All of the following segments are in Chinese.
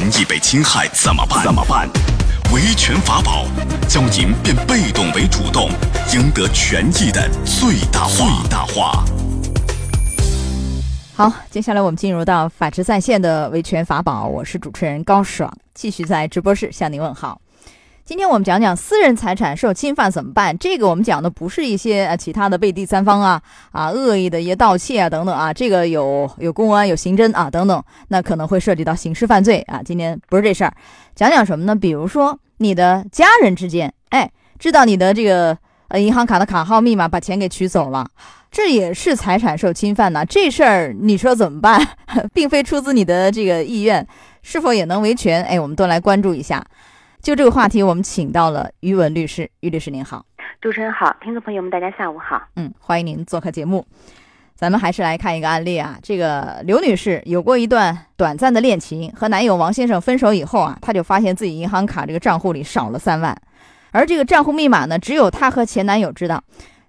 权益被侵害怎么办？怎么办？维权法宝，教您变被动为主动，赢得权益的最大化。最大化。好，接下来我们进入到法治在线的维权法宝，我是主持人高爽，继续在直播室向您问好。今天我们讲讲私人财产受侵犯怎么办？这个我们讲的不是一些呃其他的被第三方啊啊恶意的一些盗窃啊等等啊，这个有有公安有刑侦啊等等，那可能会涉及到刑事犯罪啊。今天不是这事儿，讲讲什么呢？比如说你的家人之间，哎，知道你的这个呃银行卡的卡号密码，把钱给取走了，这也是财产受侵犯呢。这事儿你说怎么办？并非出自你的这个意愿，是否也能维权？哎，我们都来关注一下。就这个话题，我们请到了于文律师。于律师您好，主持人好，听众朋友们大家下午好。嗯，欢迎您做客节目。咱们还是来看一个案例啊。这个刘女士有过一段短暂的恋情，和男友王先生分手以后啊，她就发现自己银行卡这个账户里少了三万，而这个账户密码呢，只有她和前男友知道。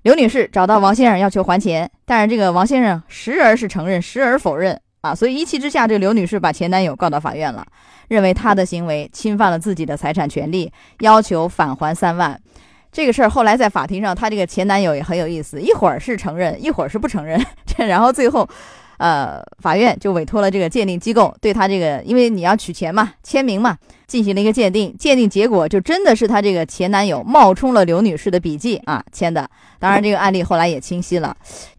刘女士找到王先生要求还钱，但是这个王先生时而是承认，时而否认啊，所以一气之下，这刘女士把前男友告到法院了。认为他的行为侵犯了自己的财产权利，要求返还三万。这个事儿后来在法庭上，她这个前男友也很有意思，一会儿是承认，一会儿是不承认。这 然后最后，呃，法院就委托了这个鉴定机构对他这个，因为你要取钱嘛，签名嘛，进行了一个鉴定。鉴定结果就真的是他这个前男友冒充了刘女士的笔迹啊签的。当然，这个案例后来也清晰了，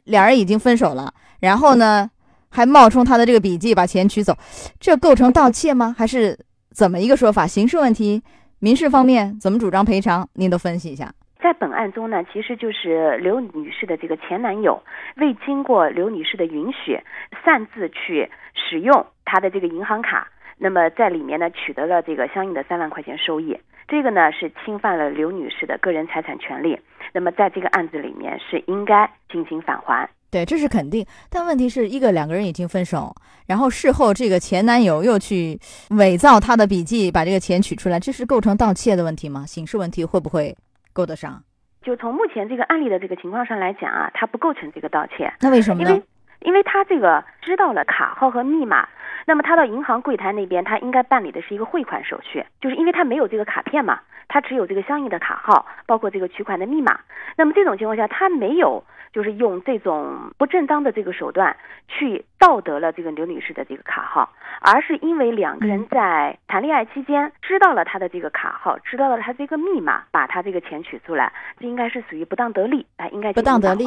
两人已经分手了。然后呢？还冒充他的这个笔记把钱取走，这构成盗窃吗？还是怎么一个说法？刑事问题、民事方面怎么主张赔偿？您都分析一下。在本案中呢，其实就是刘女士的这个前男友未经过刘女士的允许，擅自去使用她的这个银行卡，那么在里面呢取得了这个相应的三万块钱收益，这个呢是侵犯了刘女士的个人财产权利，那么在这个案子里面是应该进行返还。对，这是肯定。但问题是一个两个人已经分手，然后事后这个前男友又去伪造他的笔记，把这个钱取出来，这是构成盗窃的问题吗？刑事问题会不会够得上？就从目前这个案例的这个情况上来讲啊，他不构成这个盗窃。那为什么呢？因为因为他这个知道了卡号和密码，那么他到银行柜台那边，他应该办理的是一个汇款手续，就是因为他没有这个卡片嘛，他只有这个相应的卡号，包括这个取款的密码。那么这种情况下，他没有。就是用这种不正当的这个手段去盗得了这个刘女士的这个卡号，而是因为两个人在谈恋爱期间知道了她的这个卡号，知道了她这个密码，把她这个钱取出来，这应该是属于不当得利，啊，应该不当得利。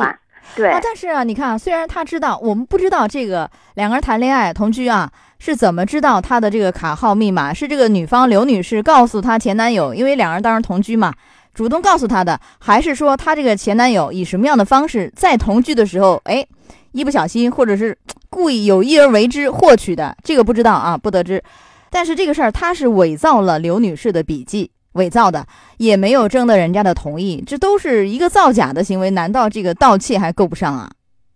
对，但是啊，你看啊，虽然他知道，我们不知道这个两个人谈恋爱同居啊，是怎么知道他的这个卡号密码？是这个女方刘女士告诉她前男友，因为两人当时同居嘛。主动告诉他的，还是说他这个前男友以什么样的方式在同居的时候，哎，一不小心或者是故意有意而为之获取的？这个不知道啊，不得知。但是这个事儿他是伪造了刘女士的笔记，伪造的也没有征得人家的同意，这都是一个造假的行为。难道这个盗窃还够不上啊？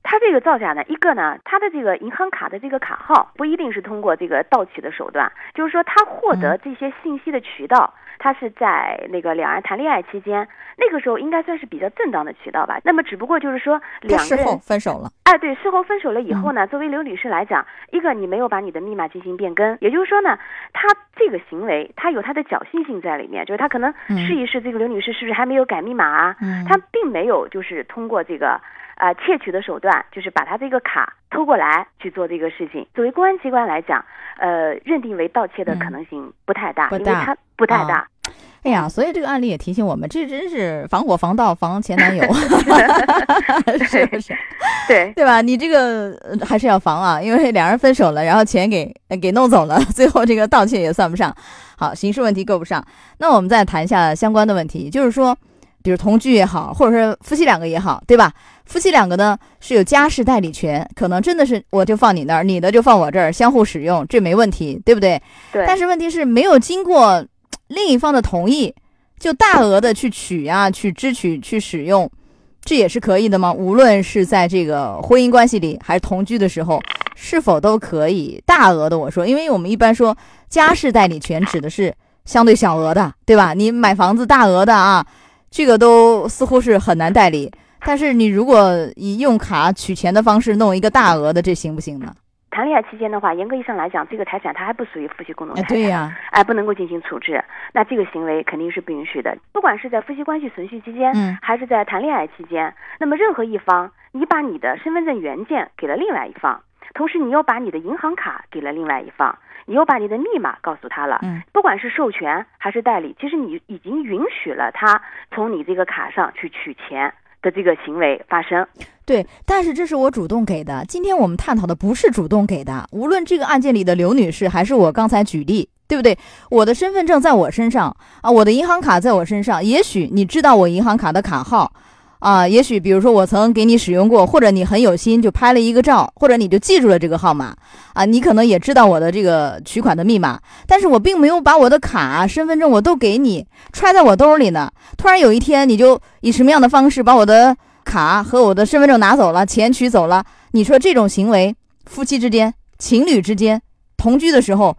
他这个造假呢，一个呢，他的这个银行卡的这个卡号不一定是通过这个盗取的手段，就是说他获得这些信息的渠道。他是在那个两人谈恋爱期间，那个时候应该算是比较正当的渠道吧。那么只不过就是说，两事后分手了。哎，对，事后分手了以后呢，作为刘女士来讲，一个你没有把你的密码进行变更，也就是说呢，他这个行为他有他的侥幸性在里面，就是他可能试一试这个刘女士是不是还没有改密码啊？他并没有就是通过这个。啊，窃取的手段就是把他这个卡偷过来去做这个事情。作为公安机关来讲，呃，认定为盗窃的可能性不太大，因为他不太大。哎呀，所以这个案例也提醒我们，这真是防火防盗防前男友，是不是？对对吧？你这个还是要防啊，因为两人分手了，然后钱给给弄走了，最后这个盗窃也算不上。好，刑事问题够不上。那我们再谈一下相关的问题，就是说。比如同居也好，或者是夫妻两个也好，对吧？夫妻两个呢是有家事代理权，可能真的是我就放你那儿，你的就放我这儿，相互使用，这没问题，对不对？对。但是问题是没有经过另一方的同意，就大额的去取呀、去支取、去使用，这也是可以的吗？无论是在这个婚姻关系里，还是同居的时候，是否都可以大额的？我说，因为我们一般说家事代理权指的是相对小额的，对吧？你买房子大额的啊。这个都似乎是很难代理，但是你如果以用卡取钱的方式弄一个大额的，这行不行呢？谈恋爱期间的话，严格意义上来讲，这个财产它还不属于夫妻共同财哎，产，对呀，哎，不能够进行处置。那这个行为肯定是不允许的，不管是在夫妻关系存续期间，嗯还是在谈恋爱期间，那么任何一方，你把你的身份证原件给了另外一方，同时你又把你的银行卡给了另外一方，你又把你的密码告诉他了，嗯，不管是授权还是代理，其实你已经允许了他从你这个卡上去取钱的这个行为发生。对，但是这是我主动给的。今天我们探讨的不是主动给的，无论这个案件里的刘女士，还是我刚才举例，对不对？我的身份证在我身上啊，我的银行卡在我身上。也许你知道我银行卡的卡号啊，也许比如说我曾给你使用过，或者你很有心就拍了一个照，或者你就记住了这个号码啊，你可能也知道我的这个取款的密码，但是我并没有把我的卡、身份证我都给你，揣在我兜里呢。突然有一天，你就以什么样的方式把我的卡和我的身份证拿走了，钱取走了。你说这种行为，夫妻之间、情侣之间同居的时候，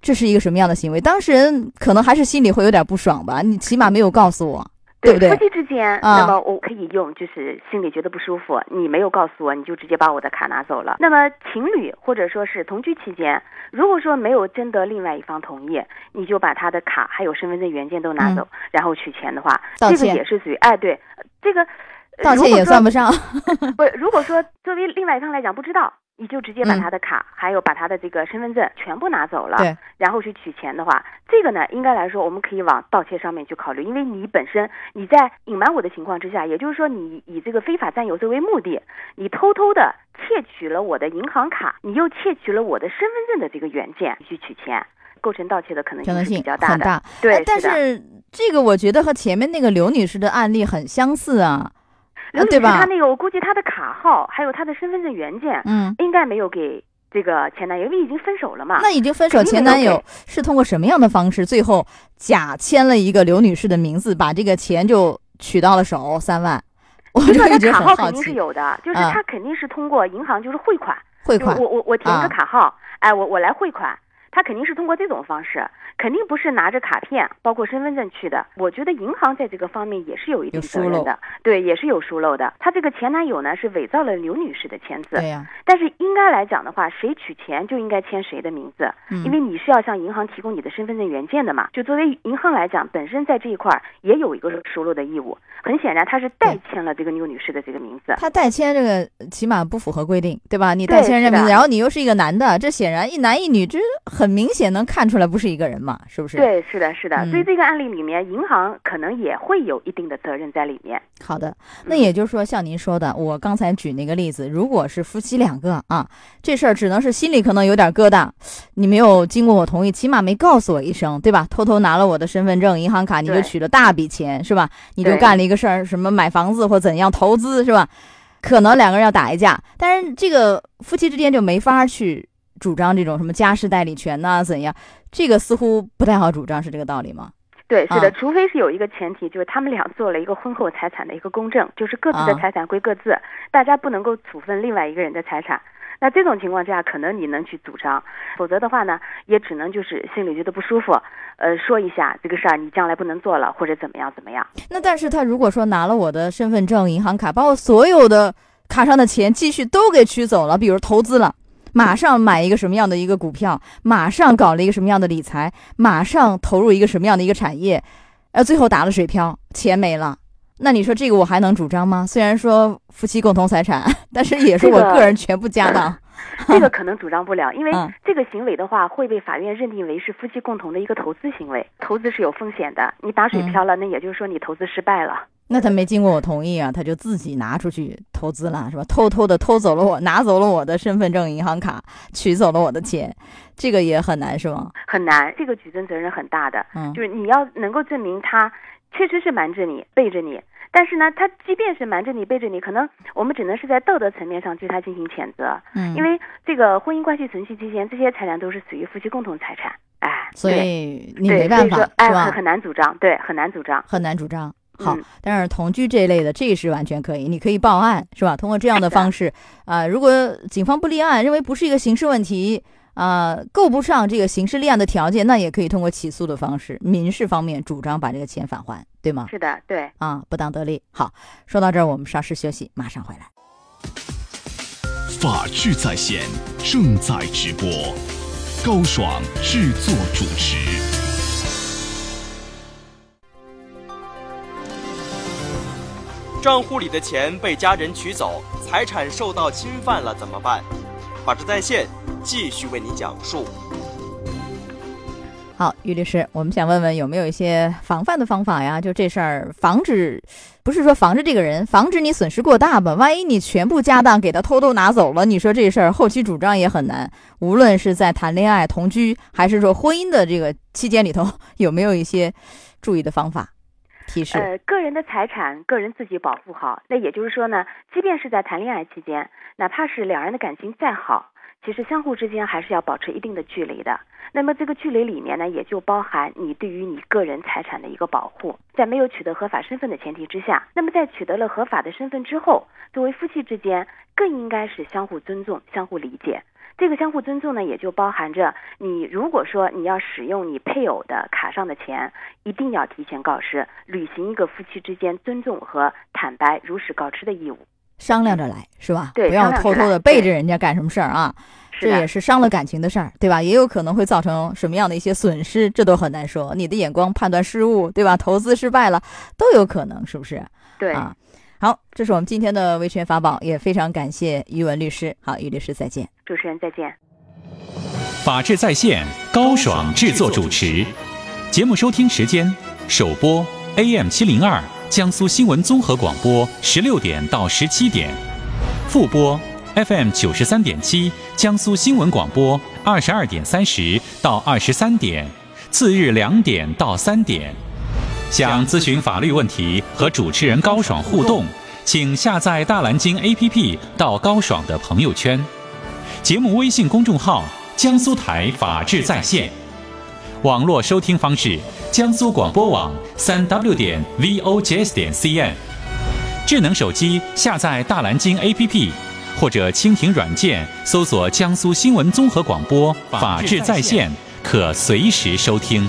这是一个什么样的行为？当事人可能还是心里会有点不爽吧？你起码没有告诉我，对不对夫妻之间，啊那么我可以用，就是心里觉得不舒服，你没有告诉我，你就直接把我的卡拿走了。那么情侣或者说是同居期间，如果说没有征得另外一方同意，你就把他的卡还有身份证原件都拿走，然后取钱的话，这个也是属于哎对，呃这个呃道歉也算不上。不是，如果说作为另外一方来讲不知道，你就直接把嗯。他的卡、还有把他的这个身份证全部拿走了，对，然后去取钱的话，这个呢，应该来说我们可以往盗窃上面去考虑，因为你本身你在隐瞒我的情况之下，也就是说你以这个非法占有作为目的，你偷偷的窃取了我的银行卡，你又窃取了我的身份证的这个原件去取钱，构成盗窃的可能性比较大的。很大，对哎，但是是这个我觉得和前面那个刘女士的案例很相似啊，刘女对吧士她那个，我估计她的卡号还有她的身份证原件，嗯，应该没有给这个前男友，因为已经分手了嘛。那已经分手前男友是通过什么样的方式，最后假签了一个刘女士的名字，把这个钱就取到了手三万？我这个就一直卡很好号肯定是，有的，就是啊他肯定是通过银行就是汇款，汇款。我我我填一啊个卡号，哎，我我来汇款，他肯定是通过这种方式，肯定不是拿着卡片，包括身份证去的。我觉得银行在这个方面也是有一定有疏漏责任的，对，也是有疏漏的。他这个前男友呢是伪造了刘女士的签字，对呀，但是应该来讲的话，谁取钱就应该签谁的名字，嗯因为你是要向银行提供你的身份证原件的嘛。就作为银行来讲，本身在这一块儿也有一个疏漏的义务。很显然，他是代签了这个刘女士的这个名字。他代签这个起码不符合规定，对吧？你代签人家名字，然后你又是一个男的，这显然一男一女，这很明显能看出来不是一个人嘛，是不是？，对，是的，是的。嗯所以这个案例里面，银行可能也会有一定的责任在里面。好的，那嗯也就是说，像您说的，我刚才举那个例子，如果是夫妻两个啊，这事儿只能是心里可能有点疙瘩，你没有经过我同意，起码没告诉我一声，对吧？偷偷拿了我的身份证、银行卡，你就取了大笔钱，是吧？你就干了一个事儿，什么买房子或怎样投资，是吧？可能两个人要打一架，但是这个夫妻之间就没法去主张这种什么家事代理权呐、怎样？这个似乎不太好主张，是这个道理吗？对，是的，啊除非是有一个前提，就是他们俩做了一个婚后财产的一个公证，就是各自的啊财产归各自，大家不能够处分另外一个人的财产。那这种情况下，可能你能去主张，否则的话呢，也只能就是心里觉得不舒服，呃，说一下这个事儿你将来不能做了，或者怎么样怎么样。那但是他如果说拿了我的身份证、银行卡，把我所有的卡上的钱继续都给取走了，比如投资了，马上买一个什么样的一个股票，马上搞了一个什么样的理财，马上投入一个什么样的一个产业，呃，最后打了水漂，钱没了。那你说这个我还能主张吗？虽然说夫妻共同财产，但是也是我个个人全部家当。这个可能主张不了，因为嗯这个行为的话会被法院认定为是夫妻共同的一个投资行为，投资是有风险的，你打水嗯漂了，那也就是说你投资失败了。那他没经过我同意啊，他就自己拿出去投资了，是吧？偷偷的偷走了我，拿走了我的身份证、银行卡，取走了我的钱，这个也很难，是吗？很难，这个举证责任很大的，嗯就是你要能够证明他确实是瞒着你、背着你，但是呢，他即便是瞒着你、背着你，可能我们只能是在道德层面上对他进行谴责，嗯，因为这个婚姻关系存续期间，这些财产都是属于夫妻共同财产，哎，所以你没办法哎，是吧很？很难主张，对，很难主张。很难主张。好嗯，但是同居这一类的，这是完全可以，你可以报案，是吧？通过这样的方式，啊、如果警方不立案，认为不是一个刑事问题，啊、够不上这个刑事立案的条件，那也可以通过起诉的方式，民事方面主张把这个钱返还，对吗？是的，对。啊，不当得利。好，说到这儿，我们稍事休息，马上回来。法治在线正在直播，高爽制作主持。账户里的钱被家人取走，财产受到侵犯了怎么办？法治在线继续为你讲述。好，于律师，我们想问问有没有一些防范的方法呀？就这事儿，防止不是说防止这个人，防止你损失过大吧？万一你全部家当给他偷偷拿走了，你说这事儿后期主张也很难。无论是在谈恋爱、同居，还是说婚姻的这个期间里头，有没有一些注意的方法提示？呃，个人的财产，个人自己保护好。那也就是说呢，即便是在谈恋爱期间，哪怕是两人的感情再好，其实相互之间还是要保持一定的距离的。那么这个距离里面呢，也就包含你对于你个人财产的一个保护。在没有取得合法身份的前提之下，那么在取得了合法的身份之后，作为夫妻之间，更应该是相互尊重、相互理解。这个相互尊重呢，也就包含着你如果说你要使用你配偶的卡上的钱，一定要提前告知，履行一个夫妻之间尊重和坦白、如实告知的义务。商量着来是吧？对不要偷偷的背着人家干什么事儿啊？这也是伤了感情的事儿，对吧？也有可能会造成什么样的一些损失，这都很难说。你的眼光判断失误，对吧？投资失败了，都有可能，是不是？对。啊，好，这是我们今天的维权法宝，也非常感谢于文律师。好，于律师再见。主持人再见。法治在线，高爽制作主持。节目收听时间：首播 AM 七零二江苏新闻综合广播十六点到十七点，复播 FM 九十三点七江苏新闻广播二十二点三十到二十三点，次日两点到三点。想咨询法律问题和主持人高爽互动，请下载大蓝鲸 APP 到高爽的朋友圈。节目微信公众号“江苏台法治在线”，网络收听方式：江苏广播网三 w 点 vojs 点 cn。智能手机下载大蓝鲸 APP，或者蜻蜓软件搜索“江苏新闻综合广播法治在线”，可随时收听。